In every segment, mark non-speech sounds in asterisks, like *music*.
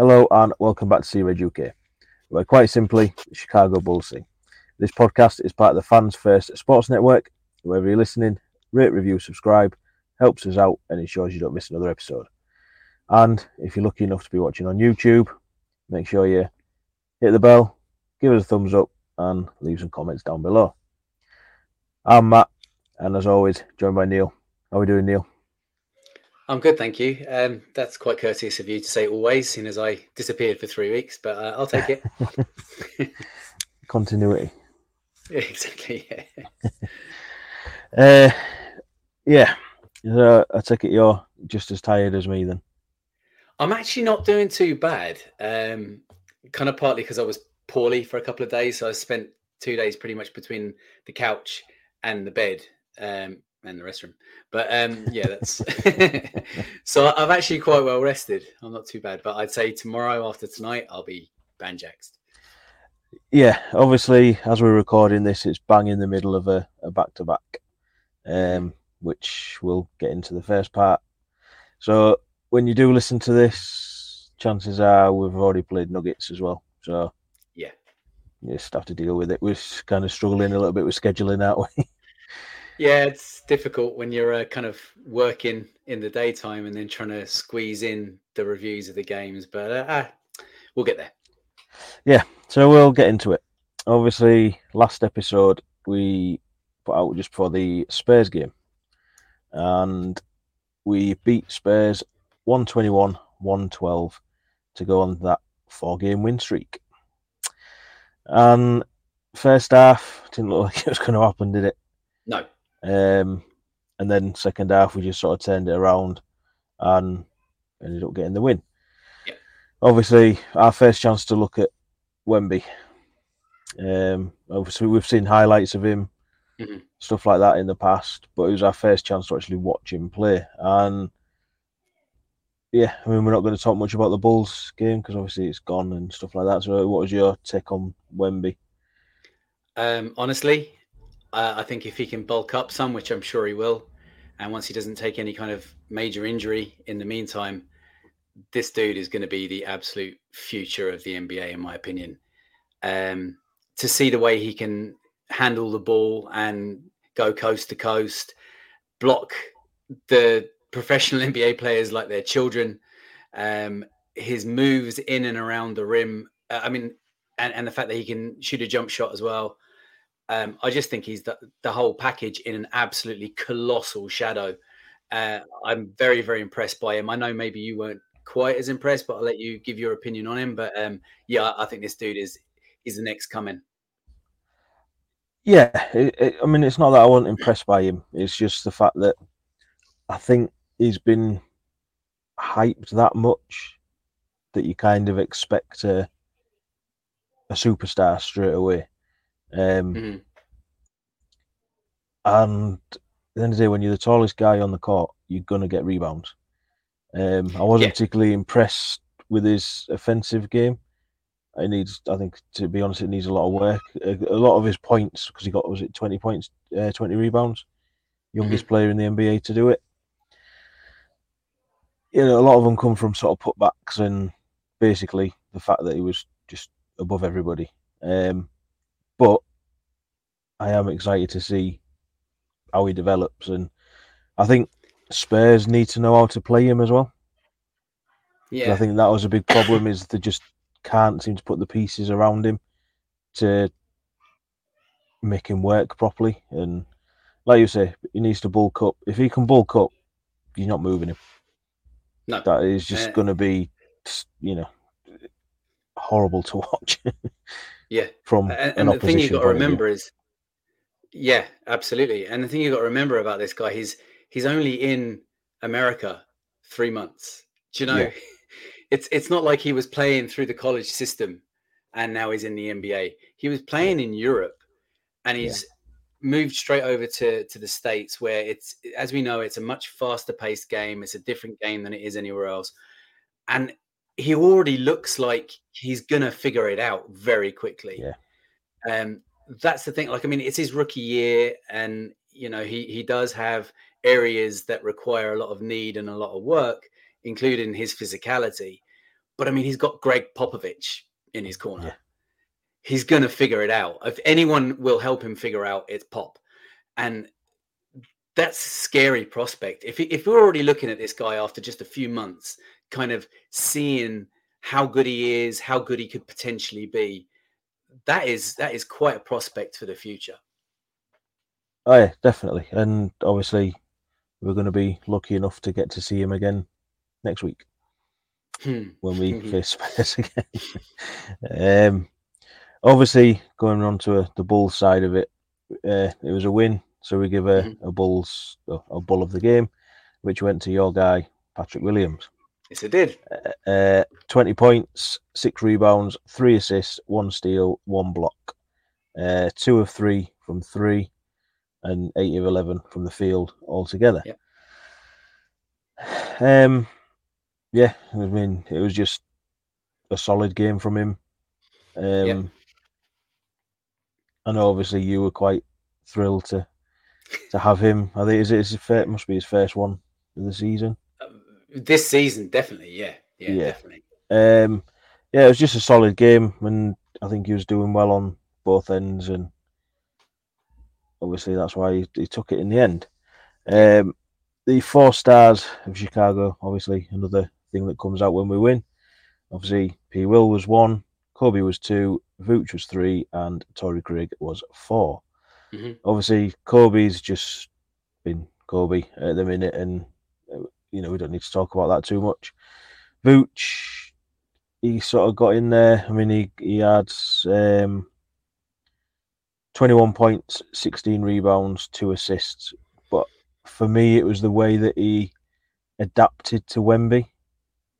Hello and welcome back to Sea Red UK. We're quite simply Chicago Bulls. This podcast is part of the Fans First Sports Network. Wherever you're listening, rate, review, subscribe, helps us out and ensures you don't miss another episode. And if you're lucky enough to be watching on YouTube, make sure you hit the bell, give us a thumbs up, and leave some comments down below. I'm Matt, and as always, joined by Neil. How are we doing, Neil? I'm good, thank you. Um, that's quite courteous of you to say always, seeing as I disappeared for three weeks, but uh, I'll take it. *laughs* Continuity. exactly. Yeah. *laughs* Uh, yeah. So I take it you're just as tired as me then. I'm actually not doing too bad. Um, kind of partly because I was poorly for a couple of days, so I spent two days pretty much between the couch and the bed um, and the restroom. But um, yeah, that's *laughs* so I've actually quite well rested. I'm not too bad, but I'd say tomorrow after tonight I'll be banjaxed. Yeah, obviously, as we're recording this, it's bang in the middle of a, a back-to-back, um, which we'll get into the first part. So when you do listen to this, chances are we've already played Nuggets as well. So Yeah. you just have to deal with it. We're kind of struggling a little bit with scheduling, aren't we? *laughs* Yeah, it's difficult when you're uh, kind of working in the daytime and then trying to squeeze in the reviews of the games. But uh, ah, we'll get there. yeah, so we'll get into it. Obviously, last episode we put out just for the Spurs game, and we beat Spurs 121 112 to go on that four game win streak. And first half didn't look *laughs* like it was going to happen, did it? No. Um, and then second half, we just sort of turned it around and ended up getting the win. Yeah. Obviously, our first chance to look at Wemby. Um, obviously, we've seen highlights of him, Mhm. stuff like that in the past, but it was our first chance to actually watch him play. And yeah, I mean, we're not going to talk much about the Bulls game because obviously it's gone and stuff like that. So, what was your take on Wemby? Um, honestly, I think if he can bulk up some, which I'm sure he will, and once he doesn't take any kind of major injury in the meantime, this dude is going to be the absolute future of the NBA, in my opinion. Um, to see the way he can handle the ball and go coast to coast, block the professional *laughs* NBA players like their children, um, his moves in and around the rim. uh, I mean, and, and the fact that he can shoot a jump shot as well. Um, I just think he's the, the whole package in an absolutely colossal shadow. Uh, I'm very, very impressed by him. I know maybe you weren't quite as impressed, but I'll let you give your opinion on him. But um, yeah, I think this dude is is the next coming. Yeah, it, it, I mean, it's not that I wasn't impressed by him. It's just the fact that I think he's been hyped that much that you kind of expect a, a superstar straight away. Um, Mhm. And at the end of the day, when you're the tallest guy on the court, you're going to get rebounds. Um, I wasn't Yeah. particularly impressed with his offensive game. it needs. I think to be honest, it needs a lot of work. A, a lot of his points because he got was it twenty points, uh, twenty rebounds, youngest player in the NBA to do it. You know, a lot of them come from sort of putbacks and basically the fact that he was just above everybody. Um, but I am excited to see how he develops, and I think Spurs need to know how to play him as well. Yeah, I think that was a big problem is they just can't seem to put the pieces around him to make him work properly. And like you say, he needs to bulk up. If he can bulk up, you're not moving him. no, That is just Uh, going to be, you know, horrible to *laughs* watch yeah. from And, an and the thing you opposition got to remember is, yeah, absolutely. And the thing you've got to remember about this guy, he's he's only in America three months. Do you know? Yeah. *laughs* It's it's not like he was playing through the college system, and now he's in the NBA. He was playing in Europe, and Yeah. he's moved straight over to to the states, where it's as we know, it's a much faster paced game. It's a different game than it is anywhere else, and he already looks like he's gonna figure it out very quickly. Yeah. Um, that's the thing. Like, I mean, it's his rookie year, and you know, he he does have areas that require a lot of need and a lot of work, including his physicality. But I mean, he's got Gregg Popovich in his corner. Yeah. He's gonna figure it out. If anyone will help him figure out, it's Pop, and that's a scary prospect. If if we're already looking at this guy after just a few months, kind of seeing how good he is, how good he could potentially be, that is that is quite a prospect for the future. Oh yeah, definitely. And obviously, we're going to be lucky enough to get to see him again next week Hmm. when we *laughs* face Spurs *laughs* again. um, obviously, going on to a, the Bulls side of it, uh, it was a win, so we give a, Mhm. a Bulls a, a bull of the game, which went to your guy Patrick Williams. Yes, it did. Uh, twenty points, six rebounds, three assists, one steal, one block, uh, two of three from three, and eight of eleven from the field altogether. Yep. *sighs* Um, yeah, I mean, it was just a solid game from him. Um, I know, obviously, you were quite thrilled to to have him. I think is it his first, must be his first one of the season. This season, definitely. Yeah. Yeah. Yeah. Definitely. Um, yeah, it was just a solid game, and I think he was doing well on both ends, and obviously that's why he, he took it in the end. Um, the four stars of Chicago, obviously another thing that comes out when we win. Obviously, P. Will was one, Coby was two, Vooch was three, and Torrey Craig was 4 Mhm. Obviously, Coby's just been Coby at the minute, and you know we don't need to talk about that too much. Vooch, he sort of got in there. I mean, he he had um, twenty one points, sixteen rebounds, two assists. But for me, it was the way that he adapted to Wemby.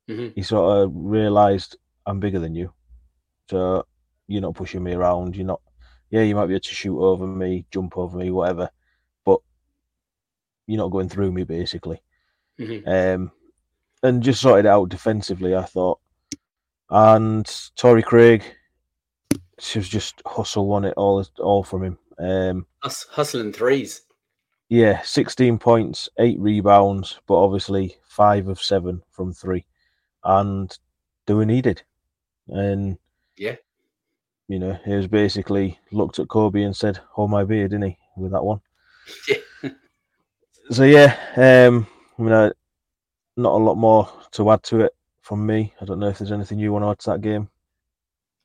Mhm. He sort of realised I'm bigger than you, so you're not pushing me around. You're not. Yeah, you might be able to shoot over me, jump over me, whatever, but you're not going through me, basically Mhm. um, and just sorted it out defensively. I thought, and Torrey Craig, she was just hustle won it all all from him. Um, Hus- hustling threes. yeah, sixteen points, eight rebounds, but obviously five of seven from three, and doing he did, and Yeah. you know he was basically looked at Coby and said, "Hold my beer," didn't he, with that one? *laughs* Yeah. So yeah, um, I mean, uh, not a lot more to add to it from me. I don't know if there's anything you want to add to that game.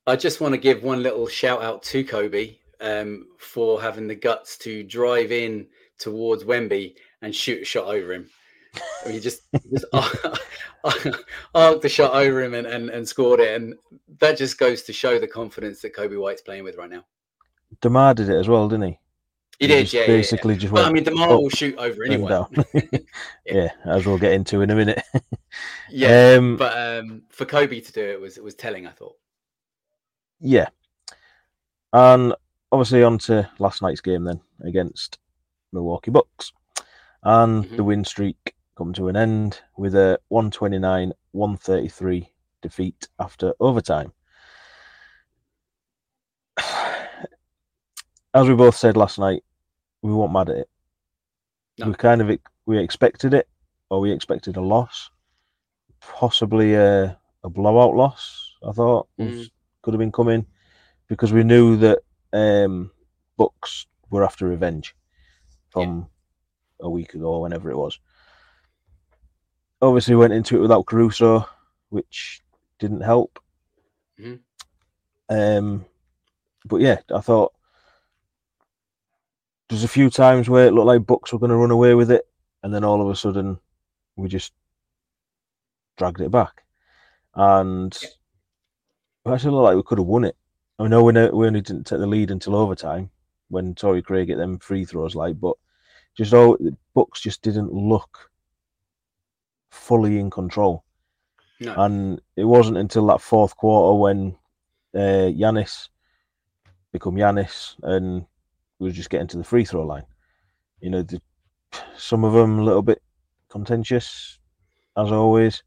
I just want to give one little shout out to Coby um, for having the guts to drive in towards Wemby and shoot a shot over him. I mean, he just, just *laughs* arced the shot over him and, and, and scored it. And that just goes to show the confidence that Coby White's playing with right now. DeMar did it as well, didn't he? He did, yeah. yeah, yeah. Basically, just Well, I mean, the up will shoot over anyway. down. *laughs* *laughs* yeah, as we'll get into in a minute. *laughs* yeah, um, but um, for Coby to do it was it was telling. I thought. yeah, and obviously on to last night's game then against Milwaukee Bucks, and Mhm. the win streak come to an end with a 129-133 defeat after overtime. As we both said last night, we weren't mad at it. No. We kind of we expected it, or we expected a loss, possibly a, a blowout loss. I thought was, Mm. could have been coming because we knew that um, Bucks were after revenge from a week ago, or whenever it was. Obviously, went into it without Caruso, which didn't help. Mhm. Um, but yeah, I thought there's a few times where it looked like Bucks were going to run away with it, and then all of a sudden we just dragged it back, and it actually looked like we could have won it. I know we we only didn't take the lead until overtime when Torrey Craig get them free throws, like, but just all the Bucks just didn't look fully in control. No. And it wasn't until that fourth quarter when uh, Giannis become Giannis and we were just getting to the free throw line. You know, the, some of them a little bit contentious, as always,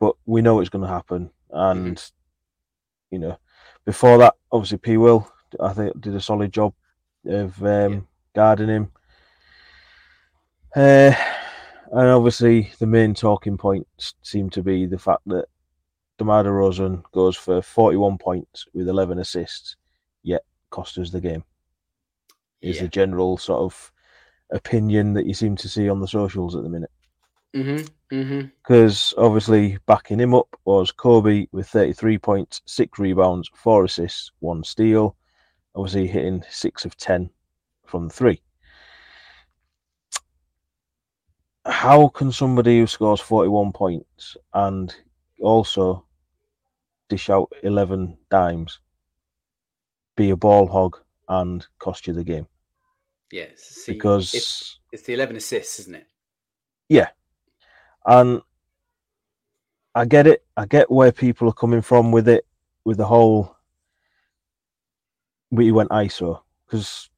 but we know it's going to happen. And you know, before that, obviously P Will, I think did a solid job of um, Yeah. guarding him. Uh, and obviously, the main talking points seem to be the fact that DeMar DeRozan goes for 41 points with 11 assists, yet cost us the game. Is yeah. the general sort of opinion that you seem to see on the socials at the minute. Mm-hmm. Mm-hmm. Because obviously, backing him up was Coby with 33 points, six rebounds, four assists, one steal. Obviously, hitting six of 10 from three. How can somebody who scores 41 points and also dish out 11 dimes be a ball hog and cost you the game? Yeah. See, Because. it's, it's the eleven assists, isn't it? Yeah, and I get it. I get where people are coming from with it, with the whole. But he went ISO because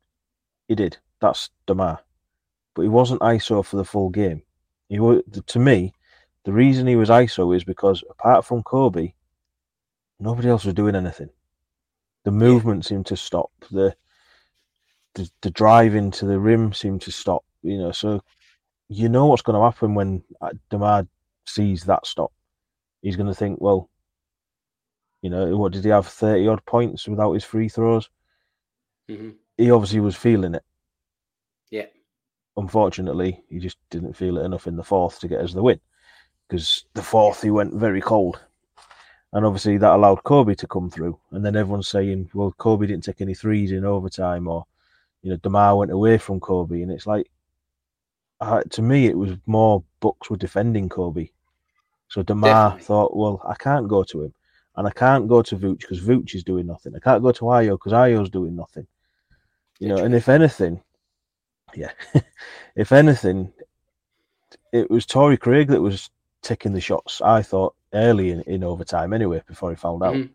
he did. That's DeMar, but he wasn't ISO for the full game. He was to me. The reason he was ISO is because apart from Coby, nobody else was doing anything. The movement seemed to stop. The the, the drive into the rim seemed to stop. You know, so you know what's going to happen when uh, DeMar sees that stop. He's going to think, well, you know, what did he have? Thirty odd points without his free throws. Mm-hmm. He obviously was feeling it. Yeah. Unfortunately, he just didn't feel it enough in the fourth to get us the win. Because the fourth, he went very cold, and obviously that allowed Coby to come through. And then everyone's saying, well, Coby didn't take any threes in overtime, or you know, DeMar went away from Coby, and it's like uh, to me, it was more Bucks were defending Coby. So DeMar Definitely. thought, well, I can't go to him, and I can't go to Vooch because Vooch is doing nothing. I can't go to Ayo because Ayo's doing nothing. You know, and if anything, yeah, *laughs* if anything, it was Torrey Craig that was taking the shots. I thought early in, in overtime, anyway, before he found out, Mhm.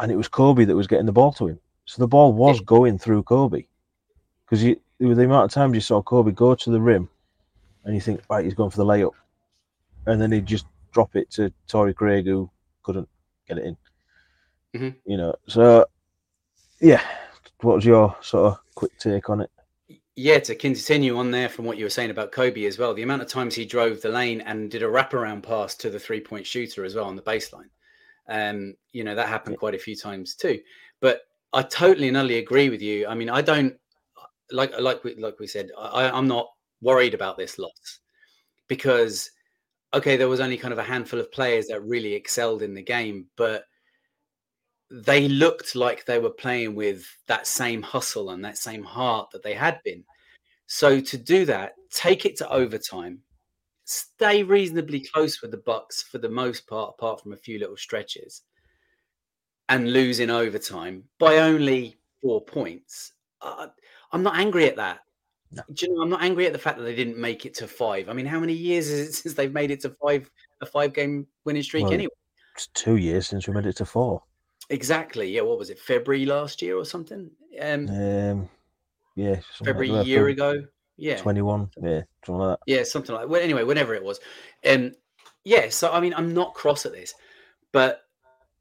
and it was Coby that was getting the ball to him. So the ball was going through Coby because you the amount of times you saw Coby go to the rim, and you think, right, he's going for the layup, and then he'd just drop it to Torrey Craig who couldn't get it in. Mhm. You know, so yeah. What was your sort of quick take on it? Yeah, to continue on there from what you were saying about Coby as well, the amount of times he drove the lane and did a wraparound pass to the three point shooter as well on the baseline. Um, you know, that happened quite a few times too. But I totally and utterly agree with you. I mean, I don't like like we like we said, I, I'm not worried about this loss because okay, there was only kind of a handful of players that really excelled in the game, but they looked like they were playing with that same hustle and that same heart that they had been. So to do that, take it to overtime, stay reasonably close with the Bucks for the most part, apart from a few little stretches, and lose in overtime by only four points. Uh, I'm not angry at that. No. Do you know, I'm not angry at the fact that they didn't make it to five. I mean, how many years is it *laughs* since they've made it to five, a five game winning streak Well, anyway? It's two years since we made it to four. Exactly. Yeah. What was it? February last year or something? Um, Um, yeah, something like February that, a year ago. Yeah. 21. Yeah, something like that. Yeah, something like well, anyway, whenever it was. Um, yeah, so I mean, I'm not cross at this, but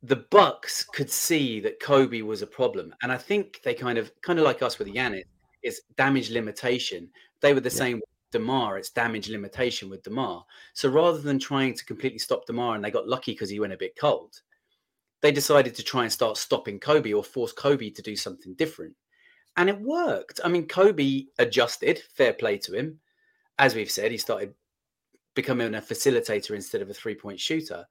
the Bucks could see that Coby was a problem, and I think they kind of, kind of like us with Giannis, it's damage limitation. They were the yeah. same. DeMar, it's damage limitation with DeMar. So rather than trying to completely stop DeMar, and they got lucky because he went a bit cold, they decided to try and start stopping Coby or force Coby to do something different. And it worked. I mean, Coby adjusted, fair play to him. As we've said, he started becoming a facilitator instead of a three point shooter.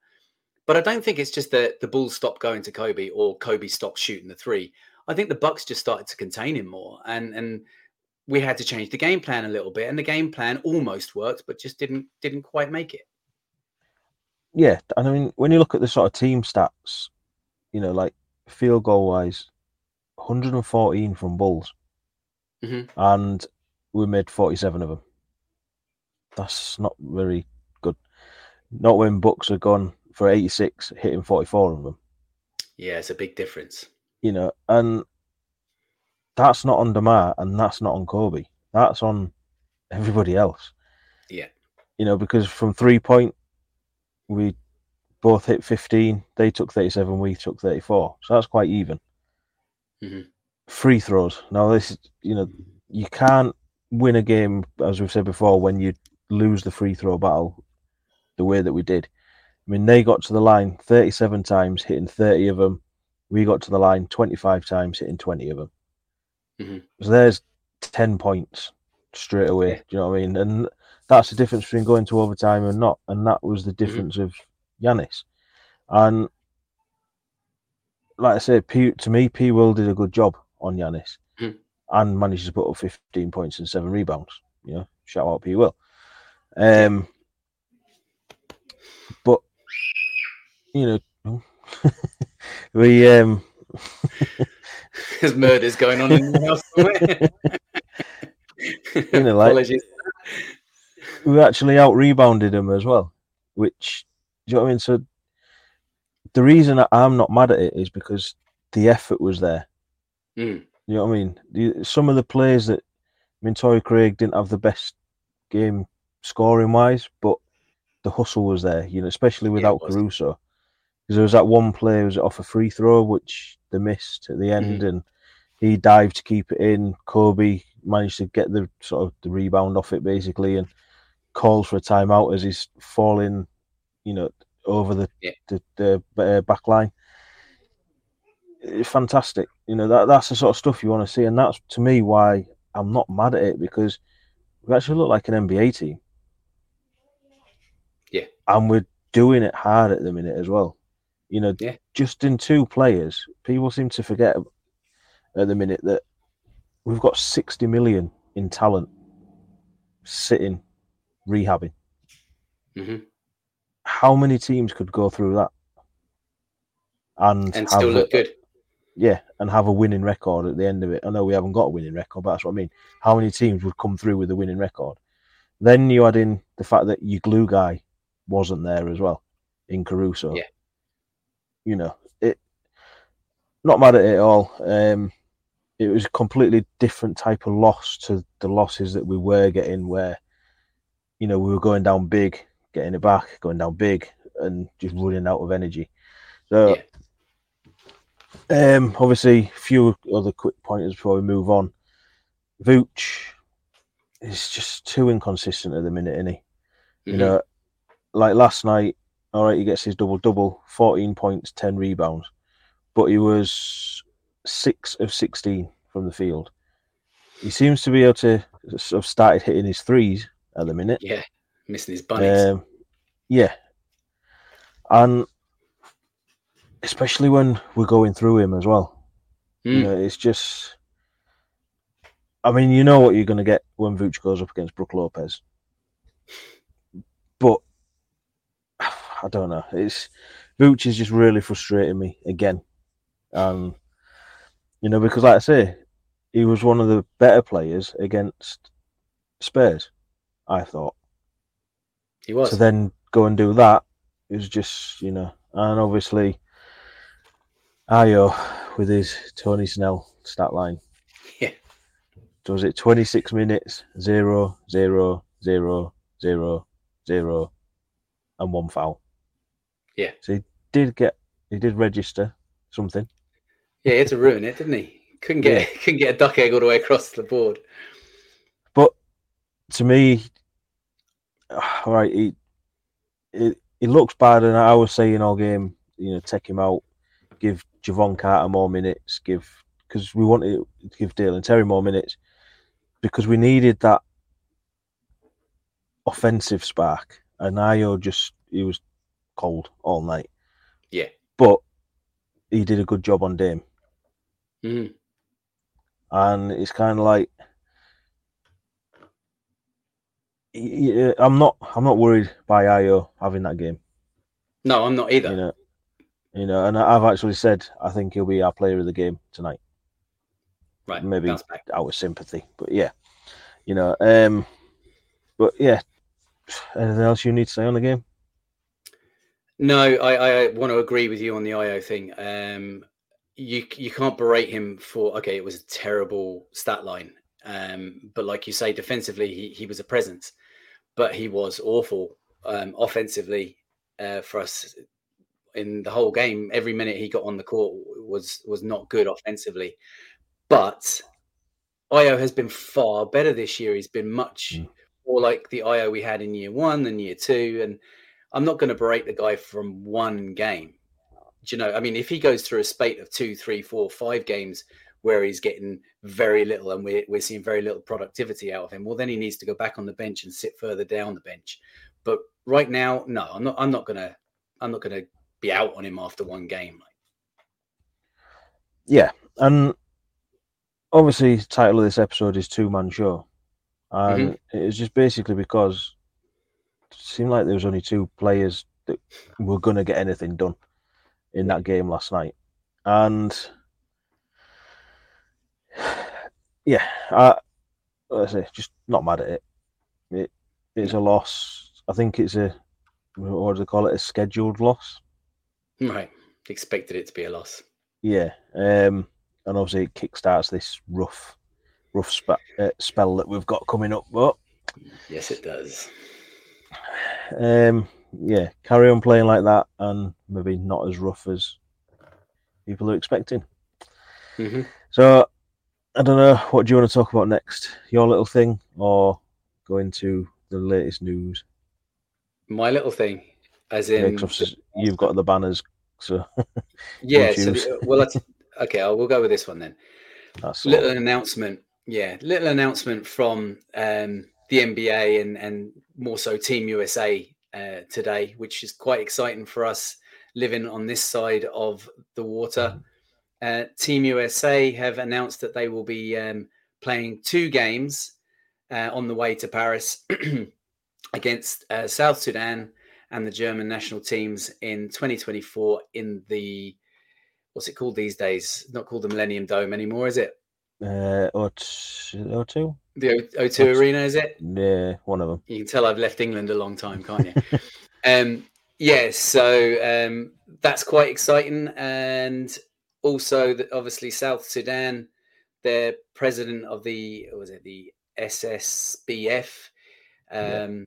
But I don't think it's just that the Bulls stopped going to Coby or Coby stopped shooting the three. I think the Bucks just started to contain him more, and and we had to change the game plan a little bit. And the game plan almost worked, but just didn't didn't quite make it. Yeah, and I mean, when you look at the sort of team stats, you know, like field goal wise, 114 from Bulls, mm-hmm. and we made 47 of them. That's not very good. Not when Bucks are gone for 86, hitting 44 of them. Yeah, it's a big difference. You know, and that's not on DeMar and that's not on Coby. That's on everybody else. Yeah. You know, because from three point, we both hit 15. They took 37, we took 34. So that's quite even. Mm-hmm. Free throws. Now, this, you know, you can't win a game, as we've said before, when you lose the free throw battle the way that we did. I mean, they got to the line 37 times, hitting 30 of them. We got to the line 25 times, hitting 20 of them. Mm-hmm. So there's 10 points straight away. Yeah. Do you know what I mean? And that's the difference between going to overtime and not. And that was the mm-hmm. difference mm-hmm. of Giannis. And like I said, P, to me, P. Will did a good job on Giannis mm-hmm. and managed to put up 15 points and seven rebounds. You know, shout out P. Will. Um, but you know, *laughs* we um, *laughs* there's murders going on in the house somewhere. you know, like Apologies. we actually out rebounded them as well, which do you know what I mean? So the reason I'm not mad at it is because the effort was there. Mm. You know what I mean? Some of the players that I mean, Torrey Craig didn't have the best game scoring wise, but the hustle was there. You know, especially without yeah, Caruso, because there was that one play was off a free throw which they missed at the end, mm-hmm. and he dived to keep it in. Coby managed to get the sort of the rebound off it basically, and calls for a timeout as he's falling, you know, over the yeah. the, the uh, back line. It's fantastic, you know that that's the sort of stuff you want to see, and that's to me why I'm not mad at it because we actually look like an NBA team. Yeah, and we're doing it hard at the minute as well. You know, yeah. just in two players, people seem to forget at the minute that we've got 60 million in talent sitting rehabbing. Mm-hmm. How many teams could go through that and, and still look a, good? Yeah, and have a winning record at the end of it. I know we haven't got a winning record, but that's what I mean. How many teams would come through with a winning record? Then you add in the fact that your glue guy wasn't there as well in Caruso. Yeah. You know, it not mad at it at all. Um, it was a completely different type of loss to the losses that we were getting where, you know, we were going down big, getting it back, going down big and just running out of energy. So yeah. um obviously a few other quick pointers before we move on. Vooch is just too inconsistent at the minute, isn't he? Mm-hmm. You know, like last night, all right, he gets his double double, 14 points, 10 rebounds, but he was six of 16 from the field. He seems to be able to sort of started hitting his threes at the minute. Yeah, missing his bunnies. Um, yeah, and especially when we're going through him as well. Mm. You hmm. know, it's just. I mean, you know what you're going to get when Vooch goes up against Brook Lopez, I don't know. It's Vooch is just really frustrating me again. Um, you know, because like I say, he was one of the better players against Spurs. I thought he was. To then go and do that is just you know, and obviously Ayo with his Tony Snell stat line. *laughs* Yeah. Was it 26 minutes, zero, zero, zero, zero, zero, and one foul? Yeah. So he did get he did register something. Yeah, he had to ruin it, didn't he? Couldn't get *laughs* couldn't get a duck egg all the way across the board. But to me, all *sighs* right, he he, he looks bad, and I was saying all game, you know, take him out, give Jevon Carter more minutes, give because we wanted to give Dalen Terry more minutes because we needed that offensive spark. And Ayo just he was cold all night. Yeah. But he did a good job on Dame. Mhm. And it's kind of like I'm not I'm not worried by Ayo having that game. No, I'm not either. You know, you know, and I've actually said I think he'll be our player of the game tonight. right, maybe out of sympathy, but yeah, you know, um, but yeah, anything else you need to say on the game? No, I, I want to agree with you on the Ayo thing. Um, you you can't berate him for okay, it was a terrible stat line, um, but like you say, defensively he he was a presence, but he was awful um, offensively uh, for us in the whole game. Every minute he got on the court was was not good offensively, but Ayo has been far better this year. He's been much Mm. more like the Ayo we had in year one and year two, and I'm not going to berate the guy from one game. Do you know? I mean, if he goes through a spate of two, three, four, five games where he's getting very little and we're, we're seeing very little productivity out of him, well, then he needs to go back on the bench and sit further down the bench. But right now, no, I'm not. I'm not gonna. I'm not gonna be out on him after one game. Yeah, and obviously, the title of this episode is two man show, and mm-hmm. it was just basically because seemed like there was only two players that were going to get anything done in that game last night, and *sighs* yeah, I let's say just not mad at it. It it's a loss. I think it's a what do they call it? A scheduled loss. Right. Expected it to be a loss. Yeah, um, and obviously it kickstarts this rough, rough spe- uh, spell that we've got coming up. But Yes, it does. Um, yeah, carry on playing like that, and maybe not as rough as people are expecting. hmm So I don't know. What do you want to talk about next? Your little thing, or go into the latest news? My little thing, as Yeah, in, 'cause you've got the banners, so *laughs* yeah. *laughs* So the, well, that's, *laughs* okay. I will go with this one then. that's little all. announcement yeah little announcement from um the nba and and more so team usa uh, today which is quite exciting for us living on this side of the water. Uh, team usa have announced that they will be um, playing two games uh, on the way to paris *clears throat* against uh, south sudan and the german national teams in 2024 in the what's it called these days? Not called the millennium dome anymore is it? Uh, or two? The O- O2 That's- Arena, is it? Yeah, one of them. You can tell I've left England a long time, can't you? *laughs* um, yeah, so um, that's quite exciting. And also, that obviously, South Sudan, their president of the, what was it the SSBF, um,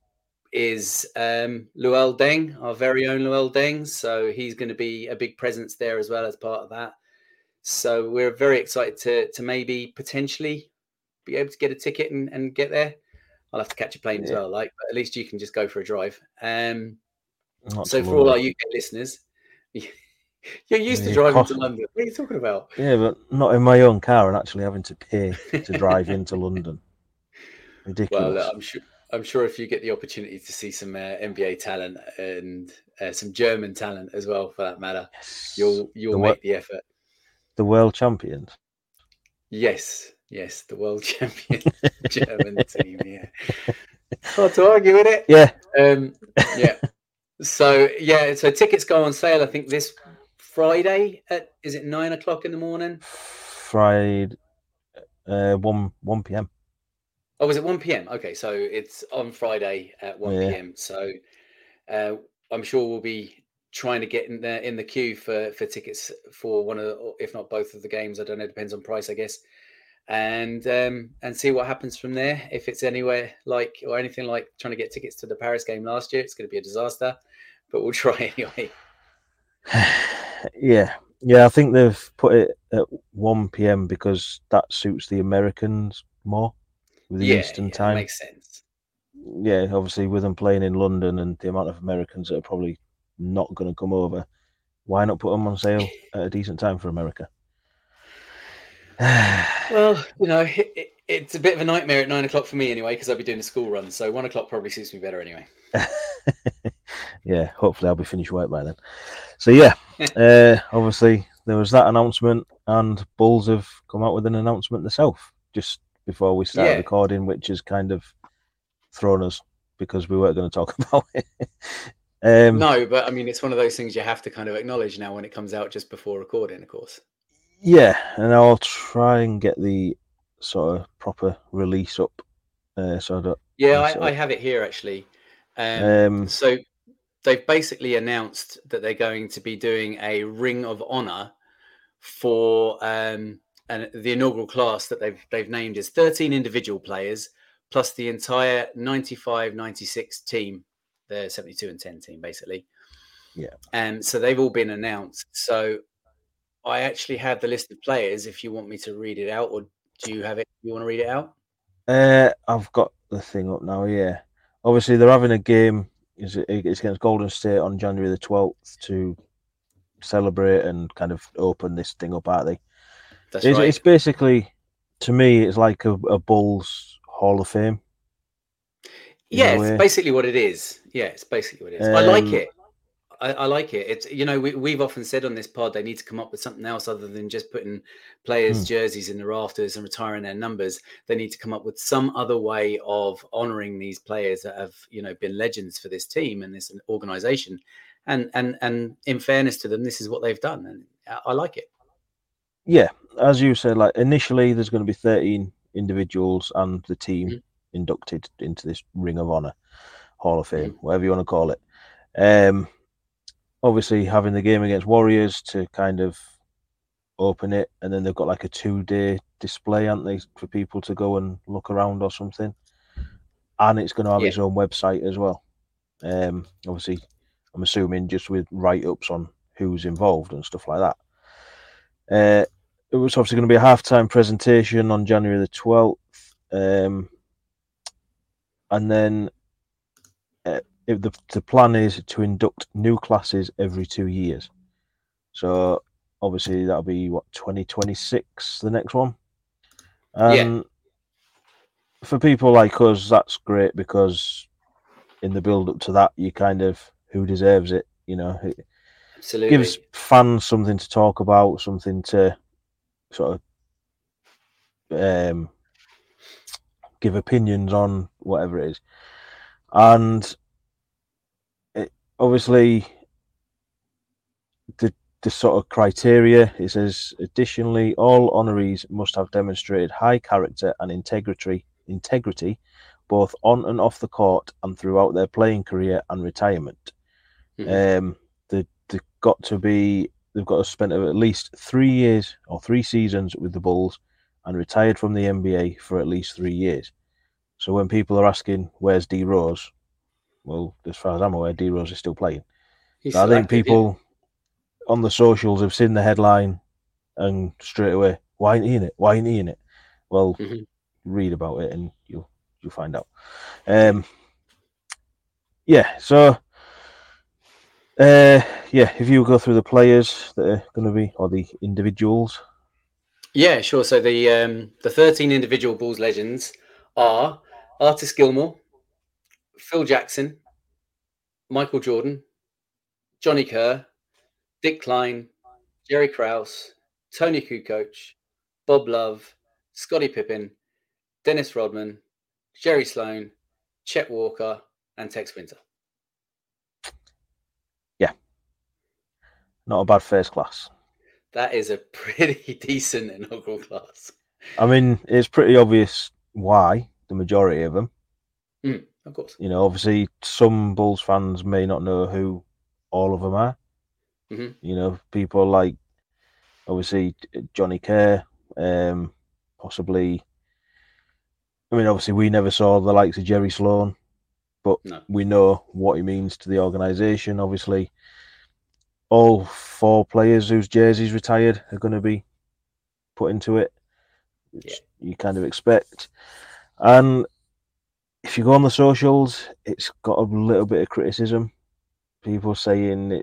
is um, Luol Deng, our very own Luol Deng. So he's going to be a big presence there as well as part of that. So we're very excited to to maybe potentially be able to get a ticket and, and get there. I'll have to catch a plane as well, like, but at least you can just go for a drive. Um, Not so for all our UK listeners, *laughs* you're used to driving cost- to London. What are you talking about? Yeah, but not in my own car and actually having to pay to drive into London. *laughs* Ridiculous. Well, I'm sure. I'm sure if you get the opportunity to see some uh, NBA talent and uh, some German talent as well, for that matter, Yes. you'll you'll The make wo- the effort. the world champions. Yes, yes, the world *laughs* champion German *laughs* team. Yeah, hard to argue with it. Yeah, Um, *laughs* yeah. So yeah, so tickets go on sale. I think this Friday at is it nine o'clock in the morning? Friday, uh, one one p.m. Oh, was it one p.m.? Okay, so it's on Friday at one Yeah. p.m. So uh, I'm sure we'll be trying to get in there in the queue for for tickets for one of, the, if not both of the games. I don't know. Depends on price, I guess. And um, and see what happens from there. If it's anywhere like or anything like trying to get tickets to the Paris game last year, it's going to be a disaster. But we'll *laughs* try anyway. *sighs* Yeah, yeah. I think they've put it at one p.m. because that suits the Americans more with the yeah, Eastern yeah, time. makes sense. Yeah, obviously with them playing in London and the amount of Americans that are probably not going to come over, why not put them on sale *laughs* at a decent time for America? *sighs* Well, you know, it, it, it's a bit of a nightmare at nine o'clock for me anyway, because I'll be doing a school run. So one o'clock probably suits me better anyway. *laughs* yeah, hopefully I'll be finished work by then. So yeah, *laughs* uh, obviously there was that announcement, and Bulls have come out with an announcement themselves just before we started Yeah. recording, which has kind of thrown us because we weren't going to talk *laughs* about it. um, No, but I mean, it's one of those things you have to kind of acknowledge now when it comes out just before recording, of course. Yeah, and I'll try and get the sort of proper release up. Uh, so that Yeah, I, I have it here actually. Um, um, so they've basically announced that they're going to be doing a Ring of Honor for um, and the inaugural class that they've they've named is 13 individual players plus the entire 95 96 team the 72 and 10 team basically Yeah. and so they've all been announced so i actually have the list of players if you want me to read it out or do you have it you want to read it out Uh, I've got the thing up now. Yeah, obviously they're having a game. Is it? It's against Golden State on January the twelfth to celebrate and kind of open this thing up, aren't they? that's It's, right it's basically, to me, it's like a, a Bulls Hall of Fame. yeah it's basically what it is yeah it's basically what it is i like Um, it I, I like it. It's you know we, we've often said on this pod they need to come up with something else other than just putting players' Hmm. jerseys in the rafters and retiring their numbers. They need to come up with some other way of honouring these players that have you know been legends for this team and this organisation. And and and in fairness to them, this is what they've done, and I, I like it. Yeah, as you said, like initially there's going to be 13 individuals and the team Mhm. inducted into this Ring of Honor, Hall of Fame, Mm-hmm. whatever you want to call it. Um, obviously having the game against Warriors to kind of open it, and then they've got like a two-day display, aren't they, for people to go and look around or something. And it's going to have Yeah. its own website as well. Um, obviously, I'm assuming just with write-ups on who's involved and stuff like that. Uh, it was obviously going to be a halftime presentation on January the 12th. Um, and then if the, the plan is to induct new classes every two years. So obviously that'll be what 2026, the next one. And for people like us, that's great because in the build up to that, you kind of who deserves it, you know, it Absolutely. gives fans something to talk about, something to sort of um, give opinions on, whatever it is. And obviously, the the sort of criteria it says additionally, all honorees must have demonstrated high character and integrity, integrity, both on and off the court and throughout their playing career and retirement. Mhm. Um, they they've got to be they've got to spend at least three years or three seasons with the Bulls and retired from the NBA for at least three years. So when people are asking where's D Rose, well, as far as I'm aware, D Rose is still playing. He's I think people on the socials have seen the headline and straight away, why ain't he in it? Why ain't he in it? Well, Mhm. read about it and you'll you'll find out. Um, yeah, so uh, yeah, if you go through the players that are going to be or the individuals, Yeah, sure. So the um, the thirteen individual Bulls legends are Artis Gilmore, Phil Jackson, Michael Jordan, Johnny Kerr, Dick Klein, Jerry Krause, Toni Kukoc, Bob Love, Scottie Pippen, Dennis Rodman, Jerry Sloan, Chet Walker, and Tex Winter. Yeah. Not a bad first class. That is a *laughs* pretty decent inaugural class. I mean, it's pretty obvious why the majority of them. Mm, of course. You know, obviously, some Bulls fans may not know who all of them are. Mhm. You know, people like obviously Johnny Kerr, um, possibly. I mean, obviously, we never saw the likes of Jerry Sloan, but No. we know what he means to the organisation. Obviously, all four players whose jerseys retired are going to be put into it, which Yeah. you kind of expect. And if you go on the socials, it's got a little bit of criticism. People saying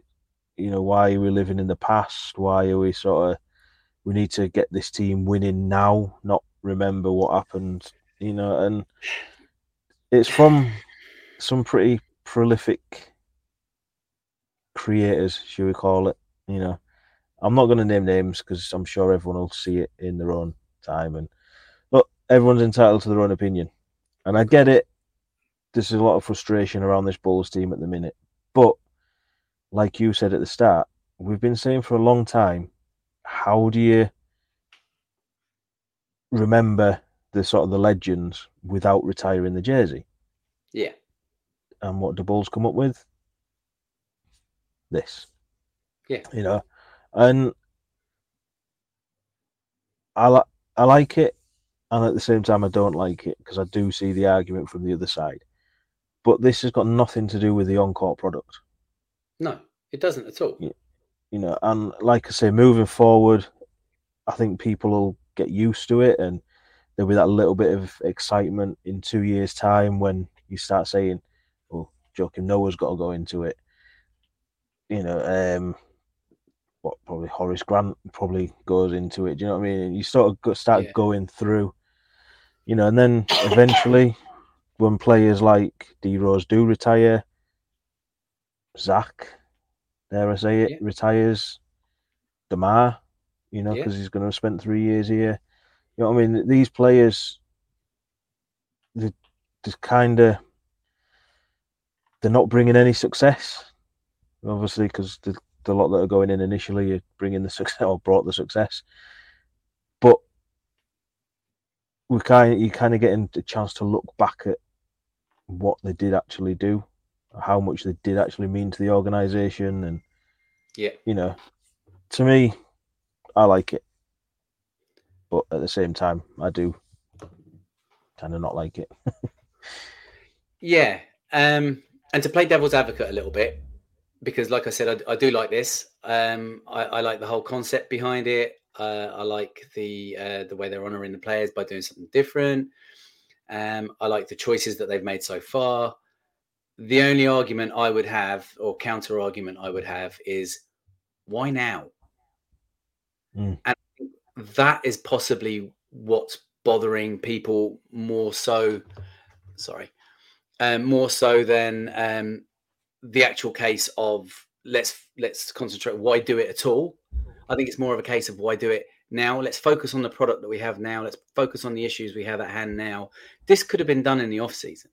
you know, why are we living in the past? Why are we sort of, we need to get this team winning now, not remember what happened, you know, and it's from some pretty prolific creators, should we call it? You know, I'm not going to name names because I'm sure everyone will see it in their own time. And look, everyone's entitled to their own opinion, and I get it. There's a lot of frustration around this Bulls team at the minute, but like you said at the start, we've been saying for a long time, how do you remember the sort of the legends without retiring the jersey? Yeah. and what the Bulls come up with? This. Yeah. You know, and I li- I like it, and at the same time I don't like it because I do see the argument from the other side. But this has got nothing to do with the on-court product, No, it doesn't at all. You know. And like I say, moving forward, I think people will get used to it, and there'll be that little bit of excitement in two years' time when you start saying, "Well, Joakim Noah's got to go into it." You know, um, what probably Horace Grant probably goes into it. Do you know what I mean? And you sort of start Yeah. going through, you know, and then eventually, when players like D Rose do retire, Zach, dare I say it, Yeah. retires, DeMar, you know, Yeah. because he's going to have spent three years here. You know what I mean? These players, they just kind of, they're not bringing any success, obviously, because the, the lot that are going in initially are bringing the success or brought the success. But we kind you kind of getting a chance to look back at what they did actually do, how much they did actually mean to the organization, and Yeah. you know, to me, I like it, but at the same time, I do kind of not like it. *laughs* Yeah. Um, and to play devil's advocate a little bit, because like I said, I, I do like this. Um, I, I like the whole concept behind it. Uh, I like the uh, the way they're honouring the players by doing something different. Um, I like the choices that they've made so far. The only argument I would have, or counter argument I would have, is why now? Mm. And that is possibly what's bothering people more so. Sorry, um, more so than um, the actual case of let's let's concentrate. Why do it at all? I think it's more of a case of why do it now. Let's focus on the product that we have now. Let's focus on the issues we have at hand now. This could have been done in the off season,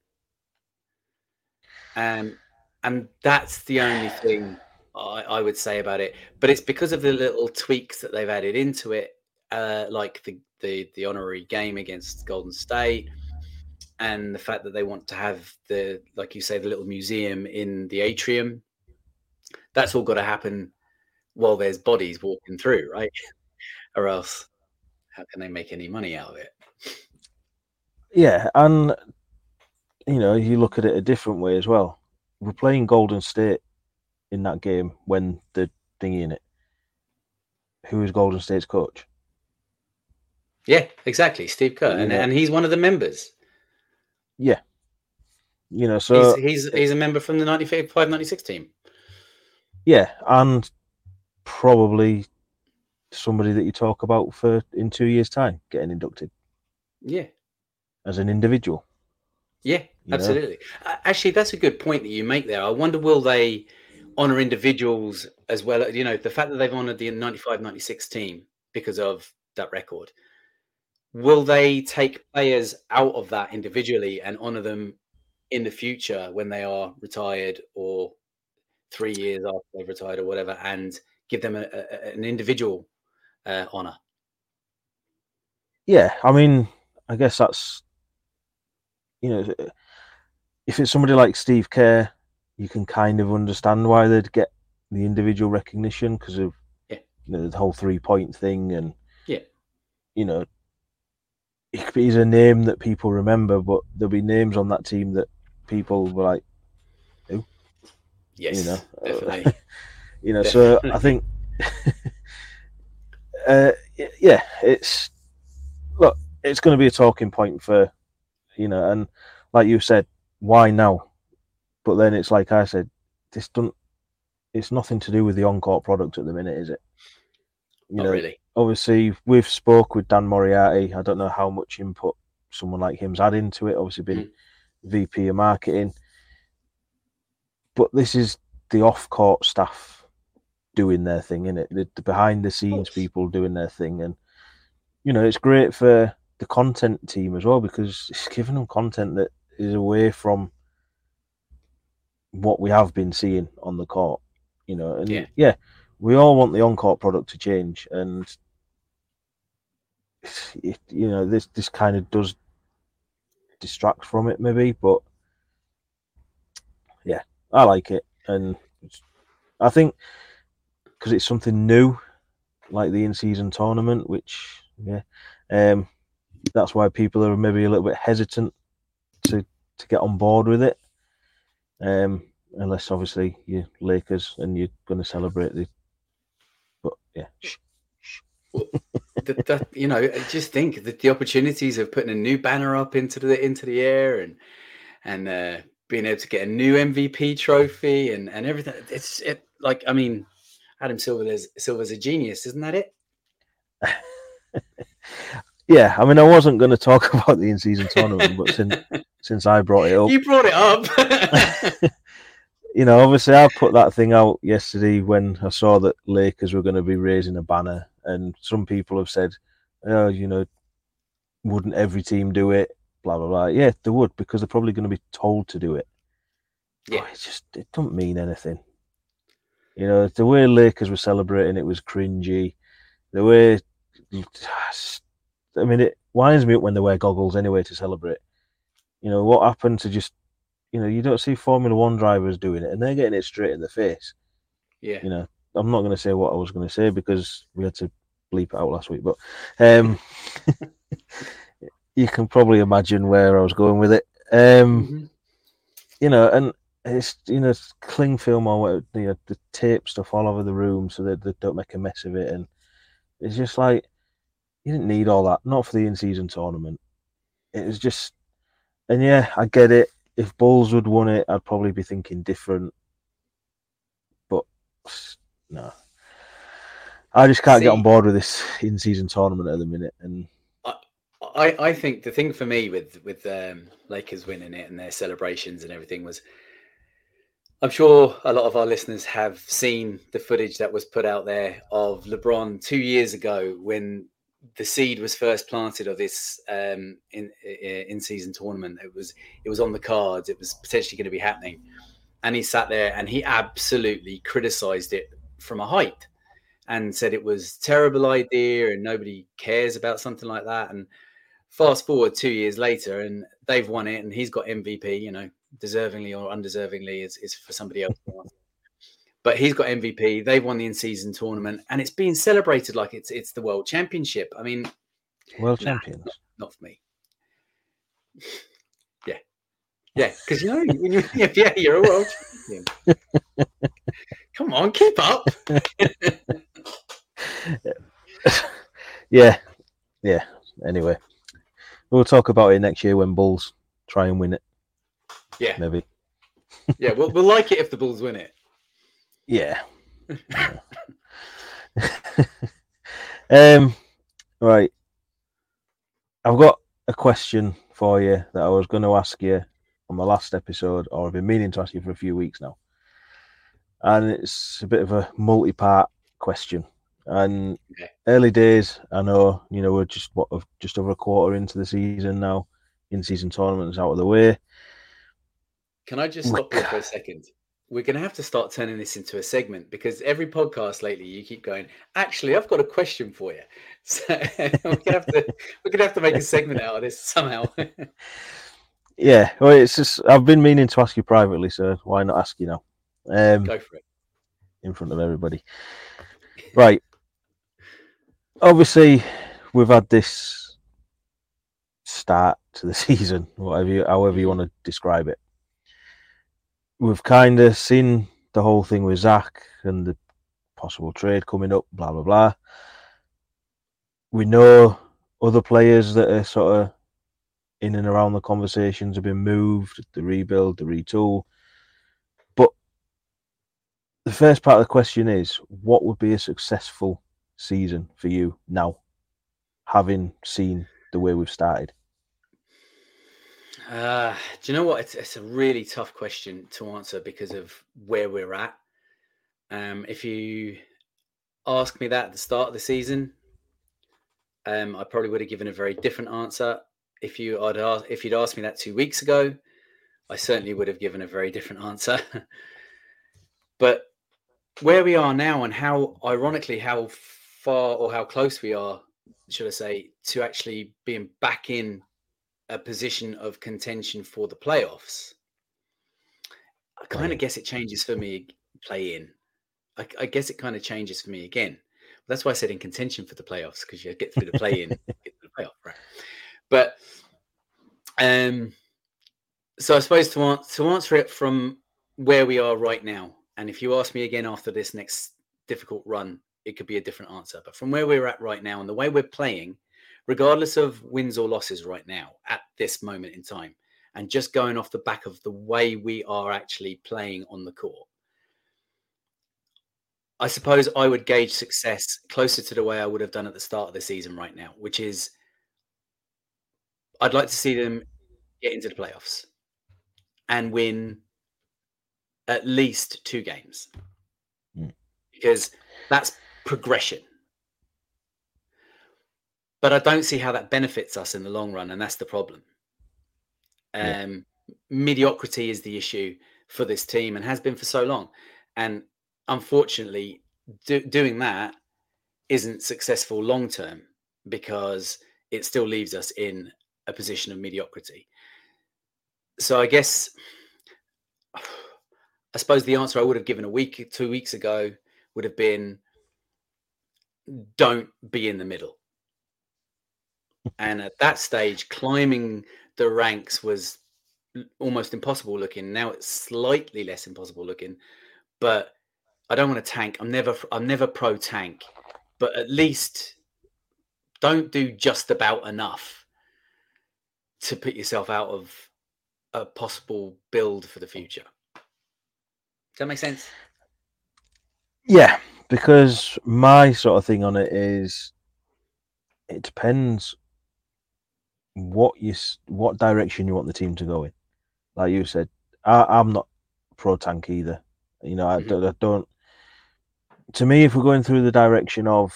um, and that's the only thing I, I would say about it. But it's because of the little tweaks that they've added into it, uh, like the the the honorary game against Golden State and the fact that they want to have the like you say the little museum in the atrium that's all got to happen while there's bodies walking through right or else how can they make any money out of it Yeah, and you know, you look at it a different way as well. We're playing Golden State in that game when the thingy in it. Who is Golden State's coach? yeah exactly steve kerr and, and he's one of the members Yeah. You know, so he's, he's he's a member from the 95 96 team yeah, and probably somebody that you talk about for in two years' time getting inducted yeah as an individual. Yeah, you absolutely. Actually, that's a good point that you make there. I wonder will they honor individuals as well? You know, the fact that they've honored the 95 96 team because of that record. Will they take players out of that individually and honor them in the future when they are retired or three years after they've retired or whatever and give them a, a, an individual uh, honor? Yeah, I mean, I guess that's you know, if it's somebody like Steve Kerr, you can kind of understand why they'd get the individual recognition because of Yeah. you know the whole three point thing and Yeah. you know, he- he's a name that people remember, but there'll be names on that team that people were like, Yes, you know, definitely. *laughs* You know, so I think, *laughs* uh, yeah, it's look, it's going to be a talking point for, you know, and like you said, why now? But then it's like I said, this doesn't. It's nothing to do with the on-court product at the minute, is it? You Not know, really. obviously we've spoke with Dan Moriarty. I don't know how much input someone like him's had into it. Obviously, been VP of marketing, but this is the off-court staff doing their thing, in it? The, the behind-the-scenes people doing their thing, and you know it's great for the content team as well because it's giving them content that is away from what we have been seeing on the court. You know, and Yeah. yeah we all want the on-court product to change, and it, you know this this kind of does distract from it maybe, but yeah, I like it, and I think because it's something new, like the in-season tournament, which yeah, um, that's why people are maybe a little bit hesitant to to get on board with it. Um, unless obviously you're Lakers and you're going to celebrate the. But yeah, that, that you know, just think that the opportunities of putting a new banner up into the into the air and and uh, being able to get a new MVP trophy and and everything. It's it like I mean, Adam Silver's Silver's a genius, isn't that it? *laughs* yeah. I mean, I wasn't going to talk *laughs* about the in-season tournament, but since *laughs* since I brought it up, You brought it up. you know, obviously I put that thing out yesterday when I saw that Lakers were going to be raising a banner, and some people have said, "Oh, you know, wouldn't every team do it?" Blah blah blah. Yeah, they would because they're probably going to be told to do it. Yeah. But it just it doesn't mean anything. You know, the way Lakers were celebrating it was cringy. The way, I mean, it winds me up when they wear goggles anyway to celebrate. You know what happened to just you know, you don't see Formula One drivers doing it, and they're getting it straight in the face. yeah. You know, I'm not going to say what I was going to say because we had to bleep it out last week, but um, *laughs* you can probably imagine where I was going with it. Um, Mhm. you know, and it's you know it's cling film or you know the tape stuff all over the room so that they don't make a mess of it, and it's just like you didn't need all that. Not for the in-season tournament. It was just, and yeah, I get it. If Bulls would won it, I'd probably be thinking different. But no, I just can't get on board with this in-season tournament at the minute. And I, I think the thing for me with with um, Lakers winning it and their celebrations and everything was, I'm sure a lot of our listeners have seen the footage that was put out there of LeBron two years ago when the seed was first planted of this um, in in season tournament. It was it was on the cards. It was potentially going to be happening, and he sat there and he absolutely criticised it from a height and said it was terrible idea and nobody cares about something like that and fast forward two years later and they've won it and he's got mvp you know deservingly or undeservingly is, is for somebody else but he's got mvp they've won the in-season tournament and it's being celebrated like it's it's the world championship i mean world Nah. champions. not for me yeah yeah because you know when you, yeah, yeah you're a world champion come on keep up *laughs* yeah, yeah. Anyway, we'll talk about it next year when Bulls try and win it. Yeah. maybe. yeah we'll, we'll like it if the bulls win it Yeah. *laughs* um. Right. I've got a question for you that I was going to ask you on my last episode, or I've been meaning to ask you for a few weeks now, and it's a bit of a multi-part question. And Okay. early days, I know you know we're just what of just over a quarter into the season now. In-season tournaments out of the way. Can I just stop you for a second? We're going to have to start turning this into a segment because every podcast lately you keep going. Actually, I've got a question for you. *laughs* So we're going to have to we're going to have to make a segment out of this somehow. Yeah, well, it's just I've been meaning to ask you privately, so why not ask you now? Um, Go for it. in front of everybody. Right. Obviously, we've had this start to the *laughs* season, whatever you, however you want to describe it. We've kind of seen the whole thing with Zach and the possible trade coming up, blah blah blah. We know other players that are sort of in and around the conversations have been moved, the rebuild, the retool. But the first part of the question is what would be a successful season for you now, having seen the way we've started? Uh, do you know what? It's, it's a really tough question to answer because of where we're at. Um, if you asked me that at the start of the season, um, I probably would have given a very different answer. If you if you'd asked me that two weeks ago, I certainly would have given a very different answer. *laughs* but where we are now, and how ironically how far or how close we are, should I say, to actually being back in a position of contention for the playoffs. I kind of guess it changes for me play in. I, I guess it kind of changes for me again. That's why I said in contention for the playoffs because you get through the play in, *laughs* get the playoff, right? But um, so I suppose to, an- to answer it from where we are right now, and if you ask me again after this next difficult run, it could be a different answer. But from where we're at right now and the way we're playing, regardless of wins or losses right now at this moment in time, and just going off the back of the way we are actually playing on the court, I suppose I would gauge success closer to the way I would have done at the start of the season right now, which is I'd like to see them get into the playoffs and win at least two games Mm. because that's progression. But I don't see how that benefits us in the long run, and that's the problem. Yeah. Um, Mediocrity is the issue for this team and has been for so long. And unfortunately, do, doing that isn't successful long term because it still leaves us in a position of mediocrity. So I guess I suppose the answer I would have given a week, two weeks ago would have been don't be in the middle. And at that stage, climbing the ranks was almost impossible looking. Now it's slightly less impossible looking, but I don't want to tank. I'm never I'm never pro tank, but at least don't do just about enough to put yourself out of a possible build for the future. Does that make sense? Yeah, because my sort of thing on it is it depends what you what direction you want the team to go in. Like you said, I, I'm not pro tank either. You know, I, Mhm. don't, I don't. To me, if we're going through the direction of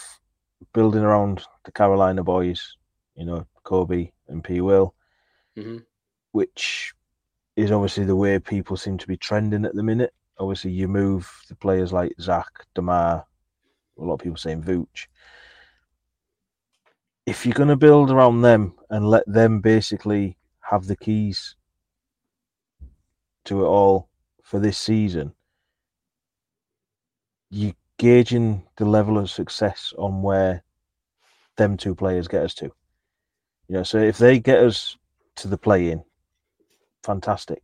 building around the Carolina boys, you know, Coby and P. Will, Mhm. which is obviously the way people seem to be trending at the minute. Obviously, you move the players like Zach, DeMar, a lot of people saying Vooch. If you're going to build around them and let them basically have the keys to it all for this season, you're gauging the level of success on where them two players get us to. You know, so if they get us to the play in, fantastic.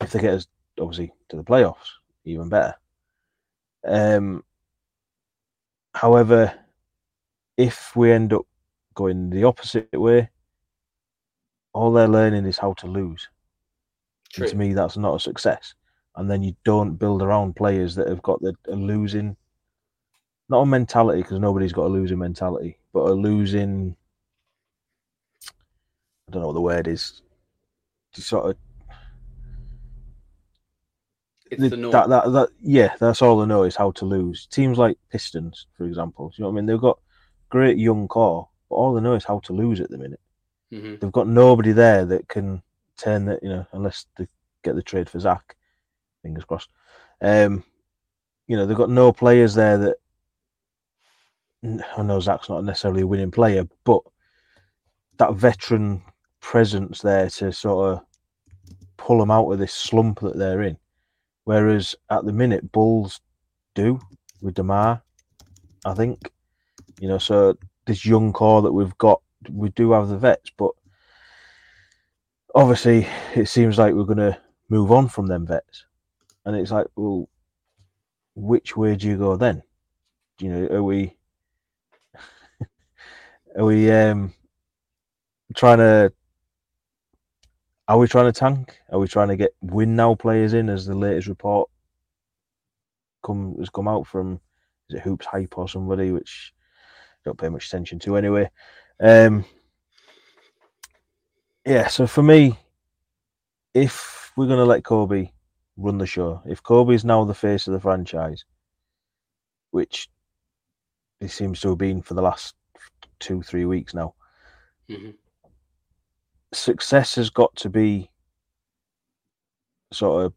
If they get us obviously to the playoffs, even better. Um, however, if we end up going the opposite way, all they're learning is how to lose. And to me, that's not a success. And then you don't build around players that have got the a losing, not a mentality because nobody's got a losing mentality, but a losing. I don't know what the word is. Just sort of the- that, that that yeah, that's all they know is how to lose. Teams like Pistons, for example, you know what I mean? They've got great young core, but all they know is how to lose at the minute. Mhm. They've got nobody there that can turn that, you know, unless they get the trade for Zach. Fingers crossed. Um, you know, they've got no players there that. I know Zach's not necessarily a winning player, but that veteran presence there to sort of pull them out of this slump that they're in. Whereas at the minute, Bulls do with DeMar, I think. You know, so this young core that we've got, we do have the vets, but obviously it seems like we're going to move on from them vets. And it's like, well, which way do you go then? You know, are we *laughs* are we um trying to are we trying to tank? Are we trying to get win now players in as the latest report come has come out from is it Hoops Hype or somebody, which don't pay much attention to anyway. Um yeah, so for me, if we're gonna let Coby run the show, if Coby is now the face of the franchise, which he seems to have been for the last two, three weeks now, Mhm. success has got to be sort of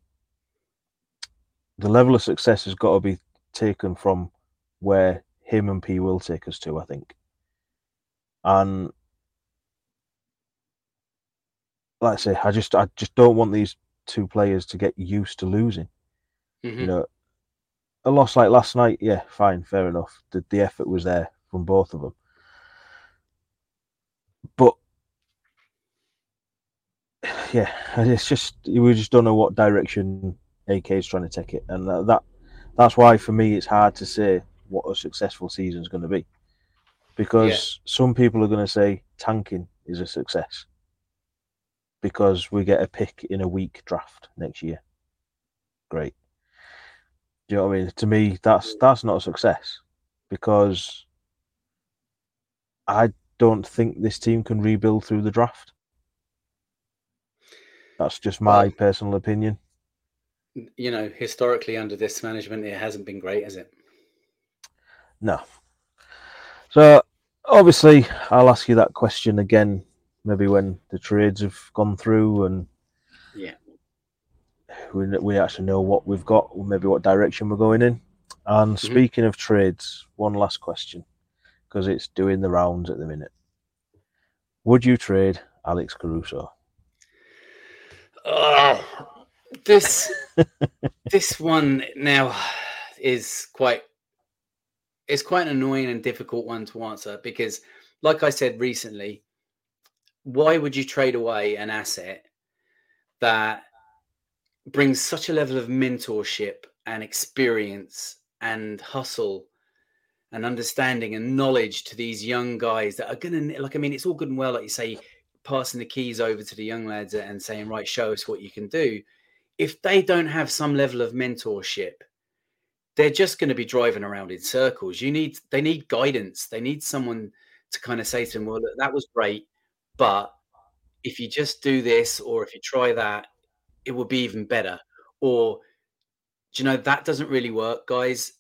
the level of success has got to be taken from where him and P will take us to, I think. And like I say, I just I just don't want these two players to get used to losing. Mhm. You know, a loss like last night, yeah, fine, fair enough. The the effort was there from both of them. But *sighs* yeah, *sighs* it's just we just don't know what direction AK is trying to take it, and that, that that's why for me it's hard to say what a successful season is going to be, because some people are going to say tanking is a success because we get a pick in a weak draft next year. Great. Do you know what I mean? To me, that's that's not a success because I don't think this team can rebuild through the draft. That's just my personal opinion. You know, historically under this management, it hasn't been great, has it? No. So obviously, I'll ask you that question again, maybe when the trades have gone through and Yeah. we we actually know what we've got, or maybe what direction we're going in. And Mhm. speaking of trades, one last question because it's doing the rounds at the minute. Would you trade Alex Caruso? Oh, this *laughs* this one now is quite it's quite an annoying and difficult one to answer because, like I said recently, why would you trade away an asset that brings such a level of mentorship and experience and hustle and understanding and knowledge to these young guys that are gonna like I mean it's all good and well like you say passing the keys over to the young lads and saying right show us what you can do. If they don't have some level of mentorship they're just going to be driving around in circles. You need they need guidance. They need someone to kind of say to them well that was great but if you just do this or if you try that it will be even better. Or do you know that doesn't really work guys.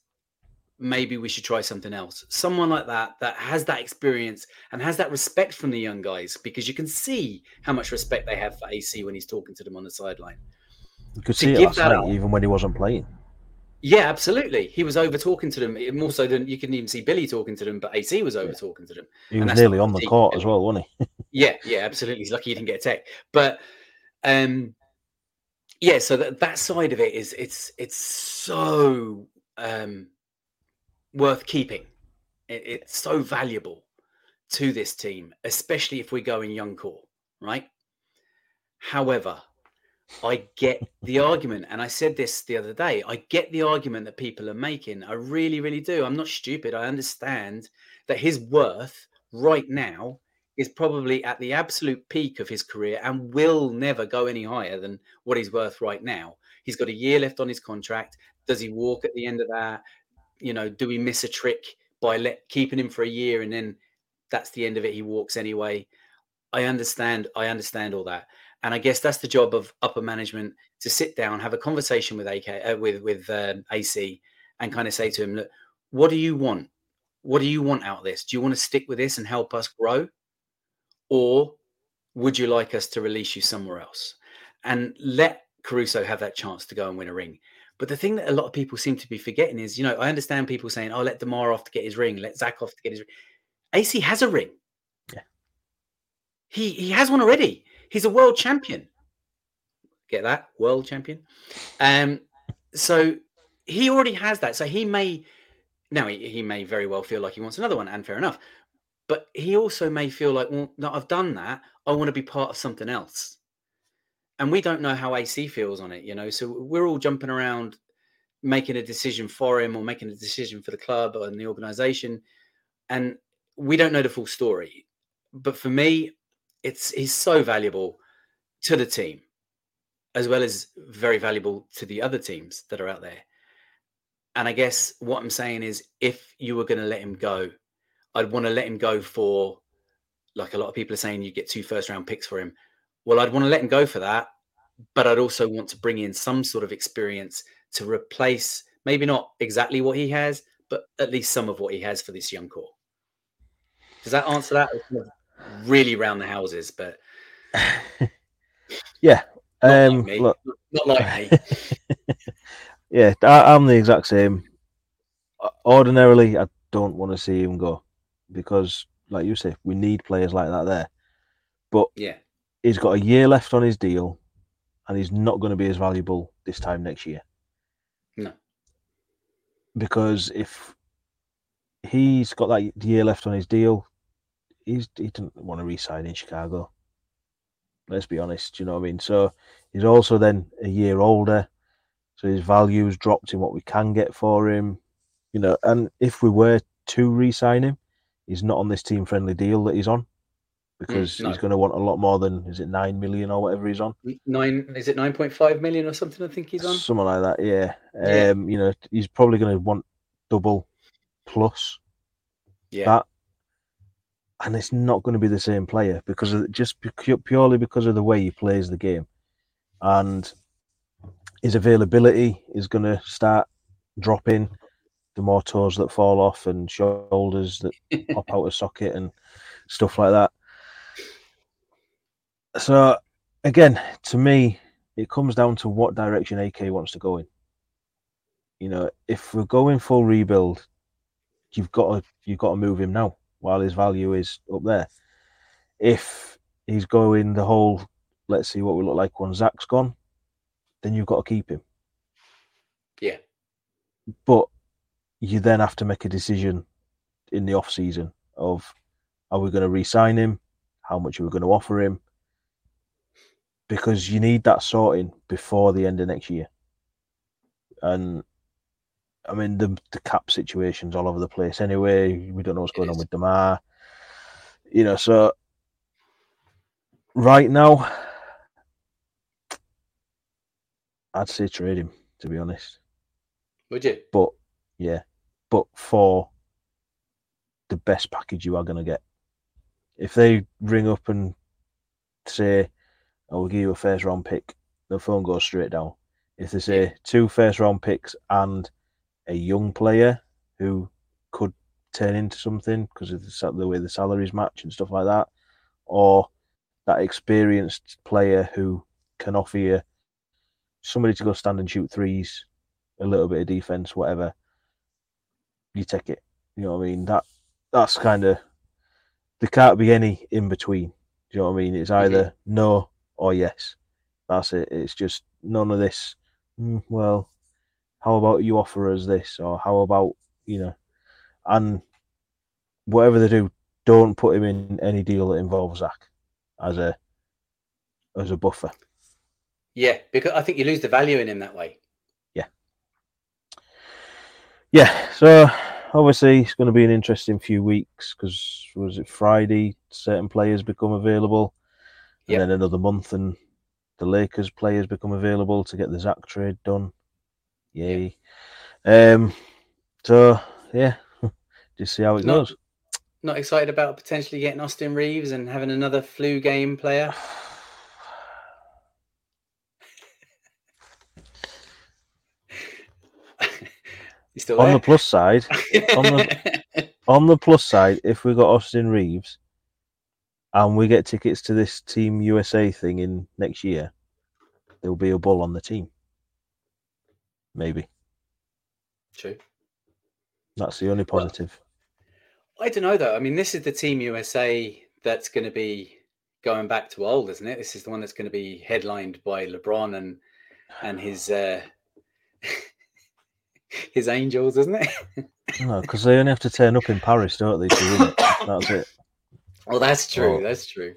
Maybe we should try something else. Someone like that that has that experience and has that respect from the young guys because you can see how much respect they have for AC when he's talking to them on the sideline. You could see it last that night, up- even when he wasn't playing. Yeah absolutely. He was over talking to them eh, more so than you can even see Billy talking to them but AC was over talking to them. He was nearly on the court as well, wasn't he? *laughs* yeah yeah absolutely. He's lucky he didn't get a tech. But um yeah so that, that side of it is it's it's so um worth keeping. It, it's so valuable to this team especially if we go in young core right? However i get the argument and i said this the other day i get the argument that people are making i really really do i'm not stupid i understand that his worth right now is probably at the absolute peak of his career and will never go any higher than what he's worth right now. He's got a year left on his contract. Does he walk at the end of that? You know, do we miss a trick by let, keeping him for a year and then that's the end of it? He walks anyway. I understand. I understand all that, and I guess that's the job of upper management to sit down, have a conversation with AK uh, with with um, AC, and kind of say to him, look, what do you want? What do you want out of this? Do you want to stick with this and help us grow? Or would you like us to release you somewhere else? And let Caruso have that chance to go and win a ring. But the thing that a lot of people seem to be forgetting is, you know, I understand people saying, oh, let DeMar off to get his ring, let Zach off to get his ring. AC has a ring. Yeah. He he has one already. He's a world champion. Get that? World champion. Um, so he already has that. So he may now he, he may very well feel like he wants another one, and fair enough. But he also may feel like, well, no, I've done that. I want to be part of something else. And we don't know how AC feels on it, you know. So we're all jumping around making a decision for him or making a decision for the club and the organization. And we don't know the full story. But for me, it's he's so valuable to the team, as well as very valuable to the other teams that are out there. And I guess what I'm saying is if you were going to let him go, I'd want to let him go for like a lot of people are saying you get two first round picks for him. Well, I'd want to let him go for that, but I'd also want to bring in some sort of experience to replace maybe not exactly what he has, but at least some of what he has for this young core. Does that answer that? Really round the houses, but *laughs* yeah. not Um, like me. look, Not like me. *laughs* yeah, I, I'm the exact same. Ordinarily, I don't want to see him go because, like you say, we need players like that there. But Yeah. he's got a year left on his deal, and he's not going to be as valuable this time next year. No. Because if he's got that year left on his deal, he's he didn't want to re-sign in Chicago. Let's be honest, you know what I mean. So he's also then a year older, so his value's dropped in what we can get for him, you know. And if we were to re-sign him, he's not on this team-friendly deal that he's on because no. he's going to want a lot more than is it nine million or whatever he's on. Nine is it nine point five million or something? I think he's on. Something like that, yeah. Yeah. Um, you know, he's probably going to want double plus Yeah. that, and it's not going to be the same player because of, just purely because of the way he plays the game, and his availability is going to start dropping. The more toes that fall off and shoulders that *laughs* pop out of socket and stuff like that. So again, to me, it comes down to what direction AK wants to go in. You know, if we're going full rebuild, you've got to you've got to move him now while his value is up there. If he's going the whole, let's see what we look like when Zach's gone, then you've got to keep him. Yeah. But you then have to make a decision in the off season of are we going to re-sign him? How much are we going to offer him? Because you need that sorting before the end of next year. And I mean the the cap situation's all over the place anyway. We don't know what's going on with DeMar. You know, so right now I'd say trade him, to be honest. Would you? But yeah, but for the best package you are going to get. If they ring up and say, oh, "I will give you a first round pick," the phone goes straight down. If they say two first round picks and a young player who could turn into something because of the, the way the salaries match and stuff like that, or that experienced player who can offer you somebody to go stand and shoot threes, a little bit of defense, whatever, you take it. You know what I mean? That that's kind of there can't be any in between. Do you know what I mean? It's either no or yes. That's it. It's just none of this. "Mm, well, how about you offer us this, or how about you know, and whatever they do, don't put him in any deal that involves Zach as a as a buffer. Yeah, because I think you lose the value in him that way. Yeah, yeah so obviously it's going to be an interesting few weeks because was it Friday? Certain players become available, and Yep. then another month, and the Lakers players become available to get the Zach trade done. Yay! Um, so yeah, *laughs* just see how it Not- goes. Not excited about potentially getting Austin Reaves and having another flu game player. *sighs* still *laughs* On there? the plus side, on *laughs* on the plus side, if we got Austin Reaves, and we get tickets to this Team USA thing in next year, there'll be a bull on the team. Maybe True. that's the only Well, positive. I don't know though. I mean, this is the Team USA that's going to be going back to old, isn't it? This is the one that's going to be headlined by LeBron and and his uh, *laughs* his Angels, isn't it? No, because they only have to turn up in Paris, don't they? To win it. That's it. well, that's true. Well, that's true.